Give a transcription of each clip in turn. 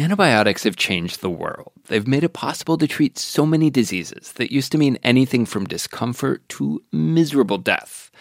Antibiotics have changed the world. They've made it possible to treat so many diseases that used to mean anything from discomfort to miserable death.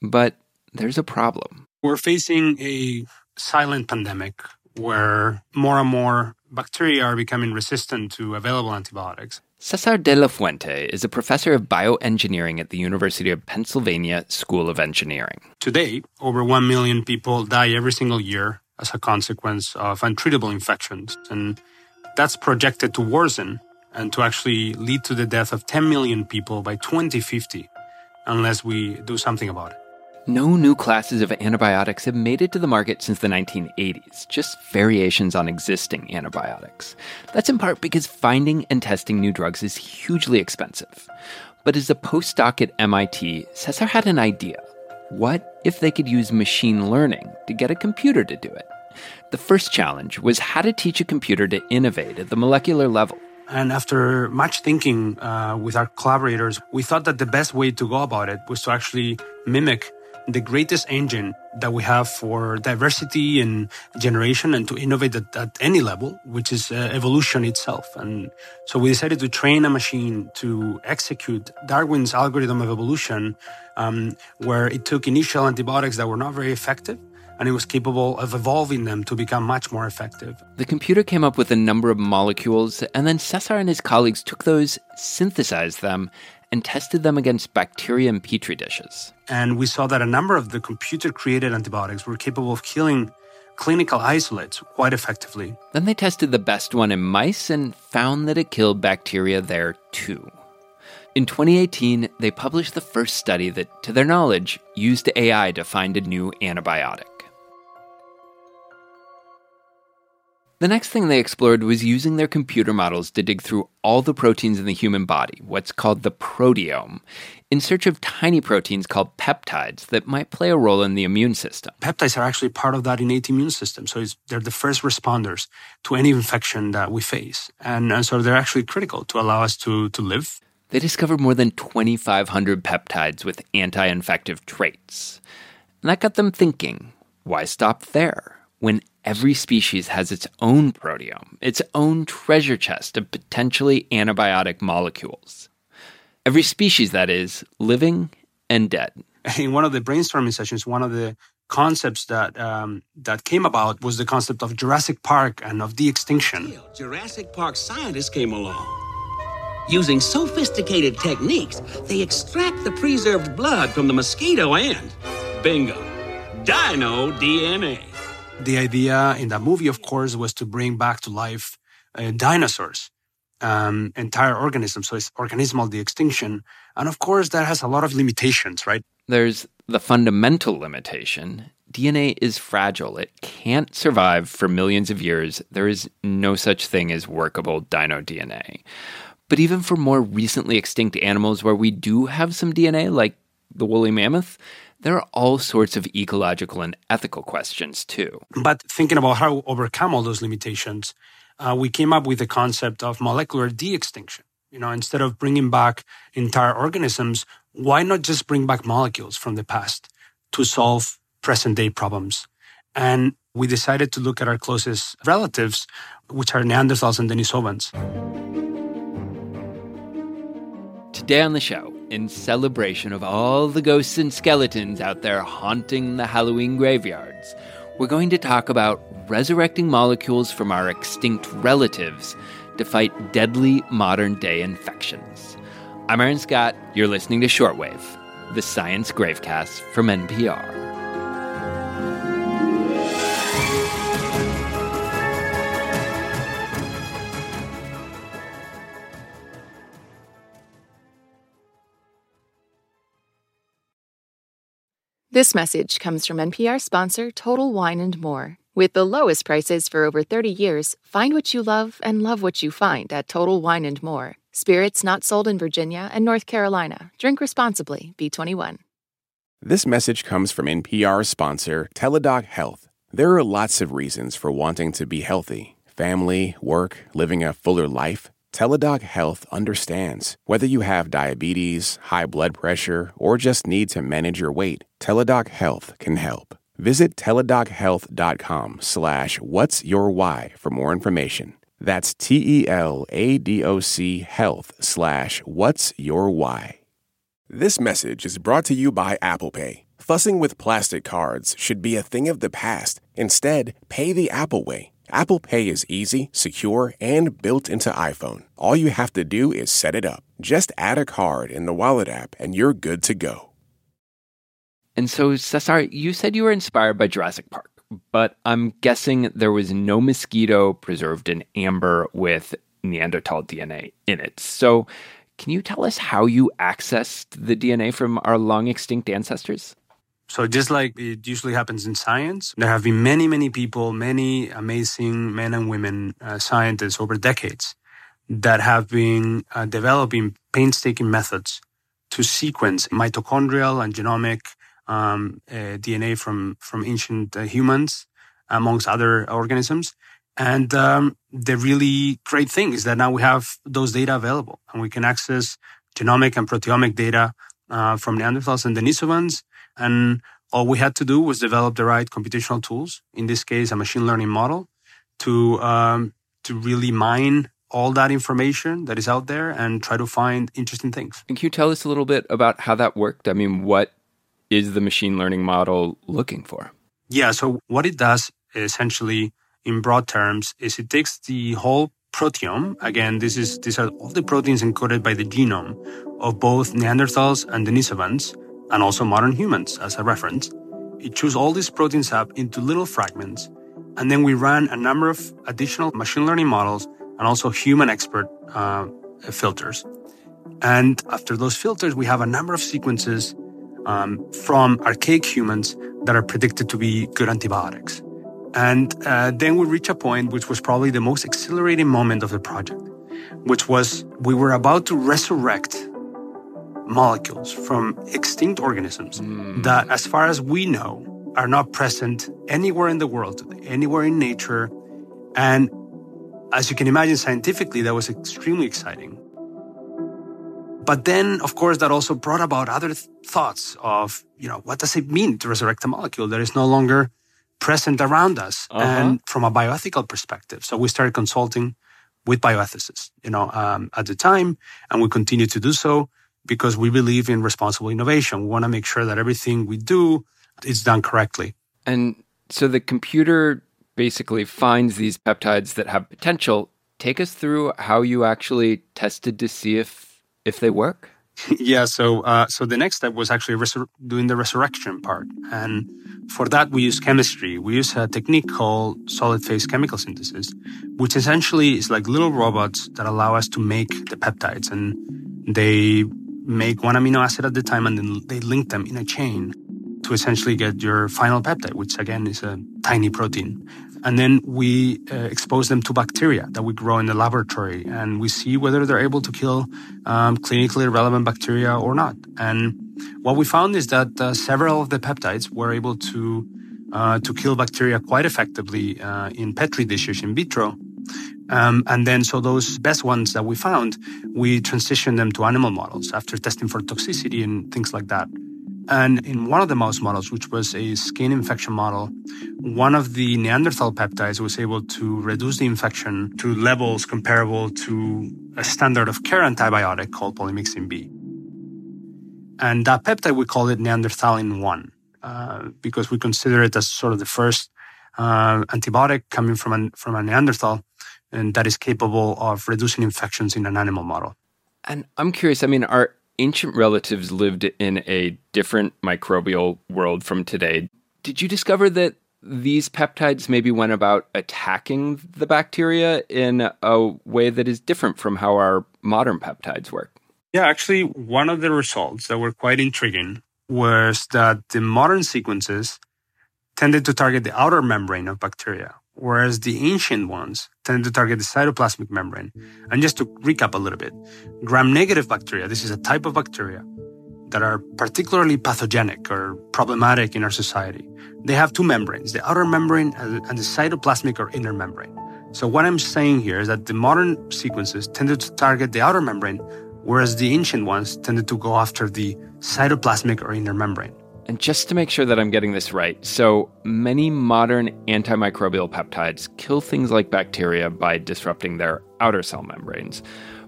But there's a problem. We're facing a silent pandemic where more and more bacteria are becoming resistant to available antibiotics. Cesar de la Fuente is a professor of bioengineering at the University of Pennsylvania School of Engineering. Today, over 1 million people die every single year as a consequence of untreatable infections. And that's projected to worsen and to actually lead to the death of 10 million people by 2050 unless we do something about it. No new classes of antibiotics have made it to the market since the 1980s, just variations on existing antibiotics. That's in part because finding and testing new drugs is hugely expensive. But as a postdoc at MIT, Cesar had an idea. What if they could use machine learning to get a computer to do it? The first challenge was how to teach a computer to innovate at the molecular level. And after much thinking uh, with our collaborators, we thought that the best way to go about it was to actually mimic the greatest engine that we have for diversity and generation and to innovate at, at any level, which is uh, evolution itself. And so we decided to train a machine to execute Darwin's algorithm of evolution, um, where it took initial antibiotics that were not very effective and it was capable of evolving them to become much more effective. The computer came up with a number of molecules, and then Cesar and his colleagues took those, synthesized them, and tested them against bacteria in petri dishes. And we saw that a number of the computer created antibiotics were capable of killing clinical isolates quite effectively. Then they tested the best one in mice and found that it killed bacteria there too. In 2018, they published the first study that, to their knowledge, used AI to find a new antibiotic. The next thing they explored was using their computer models to dig through all the proteins in the human body, what's called the proteome, in search of tiny proteins called peptides that might play a role in the immune system. Peptides are actually part of that innate immune system. So they're the first responders to any infection that we face. And, and so they're actually critical to allow us to, to live. They discovered more than 2,500 peptides with anti infective traits. And that got them thinking why stop there? when every species has its own proteome, its own treasure chest of potentially antibiotic molecules. Every species, that is, living and dead. In one of the brainstorming sessions, one of the concepts that um, that came about was the concept of Jurassic Park and of de-extinction. Jurassic Park scientists came along. Using sophisticated techniques, they extract the preserved blood from the mosquito and, bingo, dino DNA the idea in that movie, of course, was to bring back to life uh, dinosaurs, um, entire organisms. So it's organismal de-extinction. And of course, that has a lot of limitations, right? There's the fundamental limitation. DNA is fragile. It can't survive for millions of years. There is no such thing as workable dino DNA. But even for more recently extinct animals where we do have some DNA, like the woolly mammoth, there are all sorts of ecological and ethical questions too. But thinking about how to overcome all those limitations, uh, we came up with the concept of molecular de-extinction. You know, instead of bringing back entire organisms, why not just bring back molecules from the past to solve present day problems? And we decided to look at our closest relatives, which are Neanderthals and Denisovans. Today on the show, in celebration of all the ghosts and skeletons out there haunting the Halloween graveyards, we're going to talk about resurrecting molecules from our extinct relatives to fight deadly modern day infections. I'm Aaron Scott. You're listening to Shortwave, the science gravecast from NPR. This message comes from NPR sponsor Total Wine and More. With the lowest prices for over 30 years, find what you love and love what you find at Total Wine and More. Spirits not sold in Virginia and North Carolina. Drink responsibly. B21. This message comes from NPR sponsor Teladoc Health. There are lots of reasons for wanting to be healthy family, work, living a fuller life. Teladoc Health understands. Whether you have diabetes, high blood pressure, or just need to manage your weight, Teladoc Health can help. Visit teladochealth.com slash what's your why for more information. That's T-E-L-A-D-O-C health slash what's your why. This message is brought to you by Apple Pay. Fussing with plastic cards should be a thing of the past. Instead, pay the Apple way. Apple Pay is easy, secure, and built into iPhone. All you have to do is set it up. Just add a card in the Wallet app and you're good to go. And so, Cesar, you said you were inspired by Jurassic Park, but I'm guessing there was no mosquito preserved in amber with Neanderthal DNA in it. So, can you tell us how you accessed the DNA from our long extinct ancestors? So just like it usually happens in science, there have been many, many people, many amazing men and women uh, scientists over decades that have been uh, developing painstaking methods to sequence mitochondrial and genomic um, uh, DNA from from ancient uh, humans, amongst other organisms. And um, the really great thing is that now we have those data available, and we can access genomic and proteomic data uh, from Neanderthals and Denisovans and all we had to do was develop the right computational tools. In this case, a machine learning model to um, to really mine all that information that is out there and try to find interesting things. And can you tell us a little bit about how that worked? I mean, what is the machine learning model looking for? Yeah, so what it does essentially in broad terms is it takes the whole proteome. Again, this is these are all the proteins encoded by the genome of both Neanderthals and Denisovans and also modern humans as a reference. It chews all these proteins up into little fragments, and then we ran a number of additional machine learning models and also human expert uh, filters. And after those filters, we have a number of sequences um, from archaic humans that are predicted to be good antibiotics. And uh, then we reach a point which was probably the most exhilarating moment of the project, which was we were about to resurrect molecules from extinct organisms mm. that, as far as we know, are not present anywhere in the world anywhere in nature. And as you can imagine, scientifically, that was extremely exciting. But then, of course, that also brought about other th- thoughts of, you know, what does it mean to resurrect a molecule that is no longer present around us uh-huh. and from a bioethical perspective. So we started consulting with bioethicists, you know, um, at the time, and we continue to do so because we believe in responsible innovation. We want to make sure that everything we do is done correctly. And so the computer basically finds these peptides that have potential. Take us through how you actually tested to see if if they work. yeah. So uh, so the next step was actually resur- doing the resurrection part, and for that we use chemistry. We use a technique called solid phase chemical synthesis, which essentially is like little robots that allow us to make the peptides, and they make one amino acid at the time and then they link them in a chain to essentially get your final peptide, which again is a tiny protein. And then we uh, expose them to bacteria that we grow in the laboratory and we see whether they're able to kill um, clinically relevant bacteria or not. And what we found is that uh, several of the peptides were able to uh, to kill bacteria quite effectively uh, in petri dishes in vitro. Um, and then, so those best ones that we found, we transitioned them to animal models after testing for toxicity and things like that. And in one of the mouse models, which was a skin infection model, one of the Neanderthal peptides was able to reduce the infection to levels comparable to a standard of care antibiotic called polymyxin B. And that peptide, we call it Neanderthalin 1, uh, because we consider it as sort of the first uh, antibiotic coming from a, from a Neanderthal and that is capable of reducing infections in an animal model. And I'm curious, I mean, our ancient relatives lived in a different microbial world from today. Did you discover that these peptides maybe went about attacking the bacteria in a way that is different from how our modern peptides work? Yeah, actually, one of the results that were quite intriguing was that the modern sequences tended to target the outer membrane of bacteria, whereas the ancient ones tend to target the cytoplasmic membrane. And just to recap a little bit, gram negative bacteria, this is a type of bacteria, that are particularly pathogenic or problematic in our society, they have two membranes, the outer membrane and the cytoplasmic or inner membrane. So what I'm saying here is that the modern sequences tended to target the outer membrane, whereas the ancient ones tended to go after the cytoplasmic or inner membrane. And just to make sure that I'm getting this right, so many modern antimicrobial peptides kill things like bacteria by disrupting their outer cell membranes.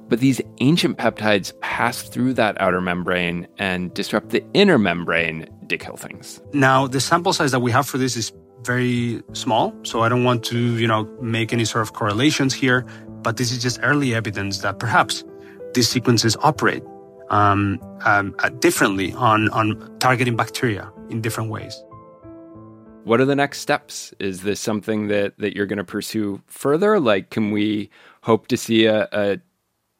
But these ancient peptides pass through that outer membrane and disrupt the inner membrane to kill things. Now, the sample size that we have for this is very small, so I don't want to, you know, make any sort of correlations here, but this is just early evidence that perhaps these sequences operate um, um, uh, differently on, on targeting bacteria in different ways. What are the next steps? Is this something that, that you're going to pursue further? Like, can we hope to see a, a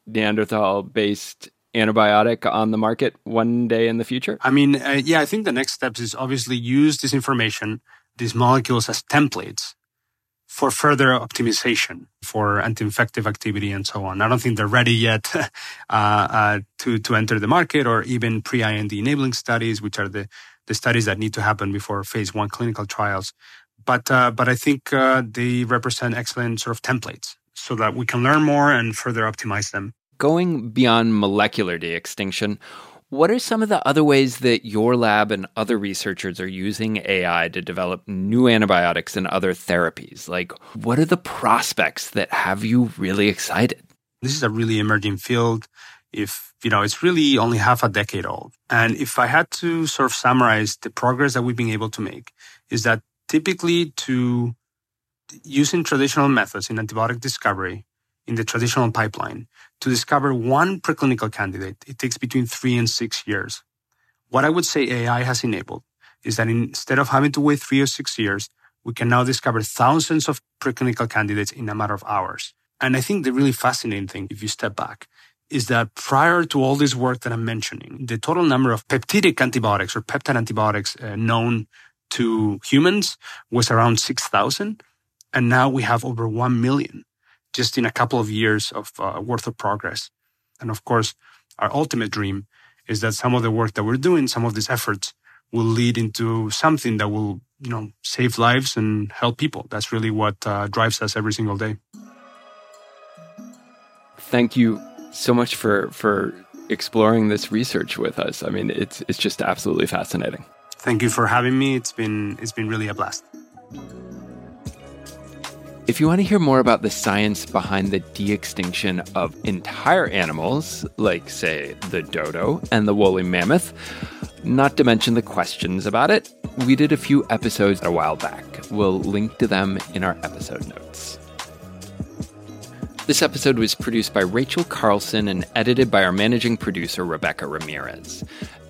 Neanderthal based antibiotic on the market one day in the future? I mean, uh, yeah, I think the next steps is obviously use this information, these molecules as templates for further optimization for anti-infective activity and so on. I don't think they're ready yet uh, uh, to to enter the market or even pre-IND enabling studies, which are the the studies that need to happen before phase one clinical trials. But uh, but I think uh, they represent excellent sort of templates so that we can learn more and further optimize them. Going beyond molecular de extinction, what are some of the other ways that your lab and other researchers are using AI to develop new antibiotics and other therapies? Like, what are the prospects that have you really excited? This is a really emerging field. If, you know, it's really only half a decade old. And if I had to sort of summarize the progress that we've been able to make, is that typically to using traditional methods in antibiotic discovery in the traditional pipeline, to discover one preclinical candidate, it takes between three and six years. What I would say AI has enabled is that instead of having to wait three or six years, we can now discover thousands of preclinical candidates in a matter of hours. And I think the really fascinating thing, if you step back, is that prior to all this work that I'm mentioning, the total number of peptidic antibiotics or peptide antibiotics uh, known to humans was around 6,000. And now we have over 1 million just in a couple of years of uh, worth of progress. And of course, our ultimate dream is that some of the work that we're doing, some of these efforts will lead into something that will, you know, save lives and help people. That's really what uh, drives us every single day. Thank you so much for for exploring this research with us. I mean, it's it's just absolutely fascinating. Thank you for having me. It's been it's been really a blast. If you want to hear more about the science behind the de extinction of entire animals, like, say, the dodo and the woolly mammoth, not to mention the questions about it, we did a few episodes a while back. We'll link to them in our episode notes. This episode was produced by Rachel Carlson and edited by our managing producer, Rebecca Ramirez.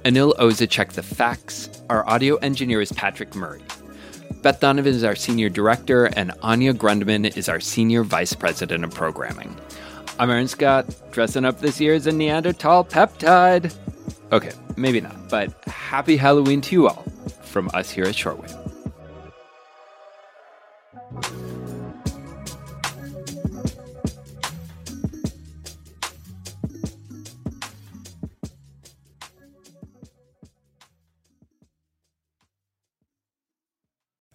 Anil Oza checked the facts. Our audio engineer is Patrick Murray. Beth Donovan is our senior director, and Anya Grundman is our senior vice president of programming. I'm Aaron Scott, dressing up this year as a Neanderthal peptide. Okay, maybe not, but happy Halloween to you all from us here at Shortwave.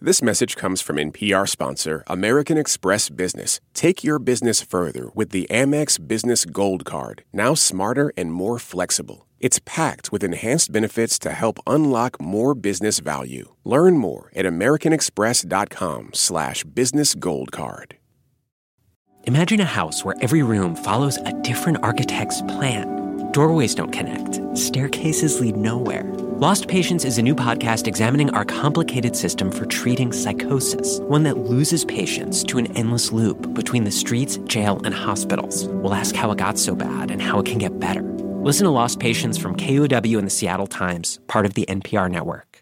This message comes from NPR sponsor American Express Business. Take your business further with the Amex Business Gold Card, now smarter and more flexible. It's packed with enhanced benefits to help unlock more business value. Learn more at americanexpress.com slash business gold card. Imagine a house where every room follows a different architect's plan. Doorways don't connect. Staircases lead nowhere. Lost Patients is a new podcast examining our complicated system for treating psychosis, one that loses patients to an endless loop between the streets, jail, and hospitals. We'll ask how it got so bad and how it can get better. Listen to Lost Patients from KUOW and the Seattle Times, part of the NPR network.